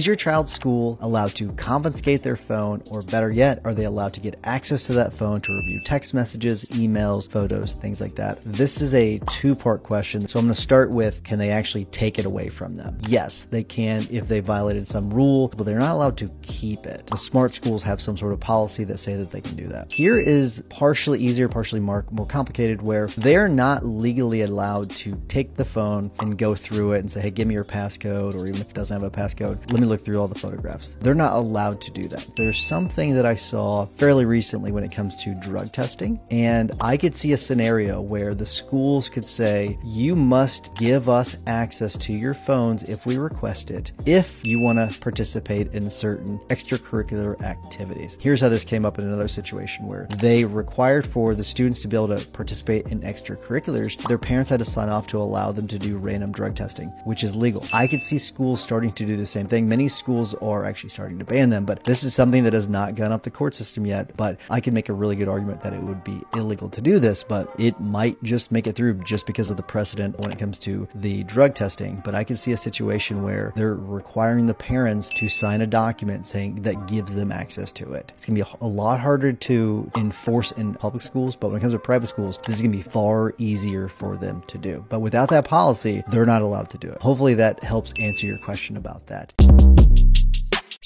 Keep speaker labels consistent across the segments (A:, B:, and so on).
A: Is your child's school allowed to confiscate their phone, or better yet, are they allowed to get access to that phone to review text messages, emails, photos, things like that? This is a two part question. So I'm going to start with can they actually take it away from them? Yes, they can if they violated some rule, but they're not allowed to keep it. The smart schools have some sort of policy that say that they can do that. Here is partially easier, partially more, complicated, where they're not legally allowed to take the phone and go through it and say, hey, give me your passcode, or even if it doesn't have a passcode, let me look through all the photographs. They're not allowed to do that. There's something that I saw fairly recently when it comes to drug testing, and I could see a scenario where the schools could say, you must give us access to your phones if we request it, if you want to participate in certain extracurricular activities. Here's how this came up in another situation where they required for the students to be able to participate in extracurriculars, their parents had to sign off to allow them to do random drug testing, which is legal. I could see schools starting to do the same thing. Many schools are actually starting to ban them, but this is something that has not gone up the court system yet. But I can make a really good argument that it would be illegal to do this, but it might just make it through just because of the precedent when it comes to the drug testing. But I can see a situation where they're requiring the parents to sign a document saying that gives them access to it. It's going to be a, a lot harder to enforce in public schools, but when it comes to private schools, this is going to be far easier for them to do. But without that policy, they're not allowed to do it. Hopefully that helps answer your question about that.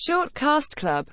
B: Shortcast Club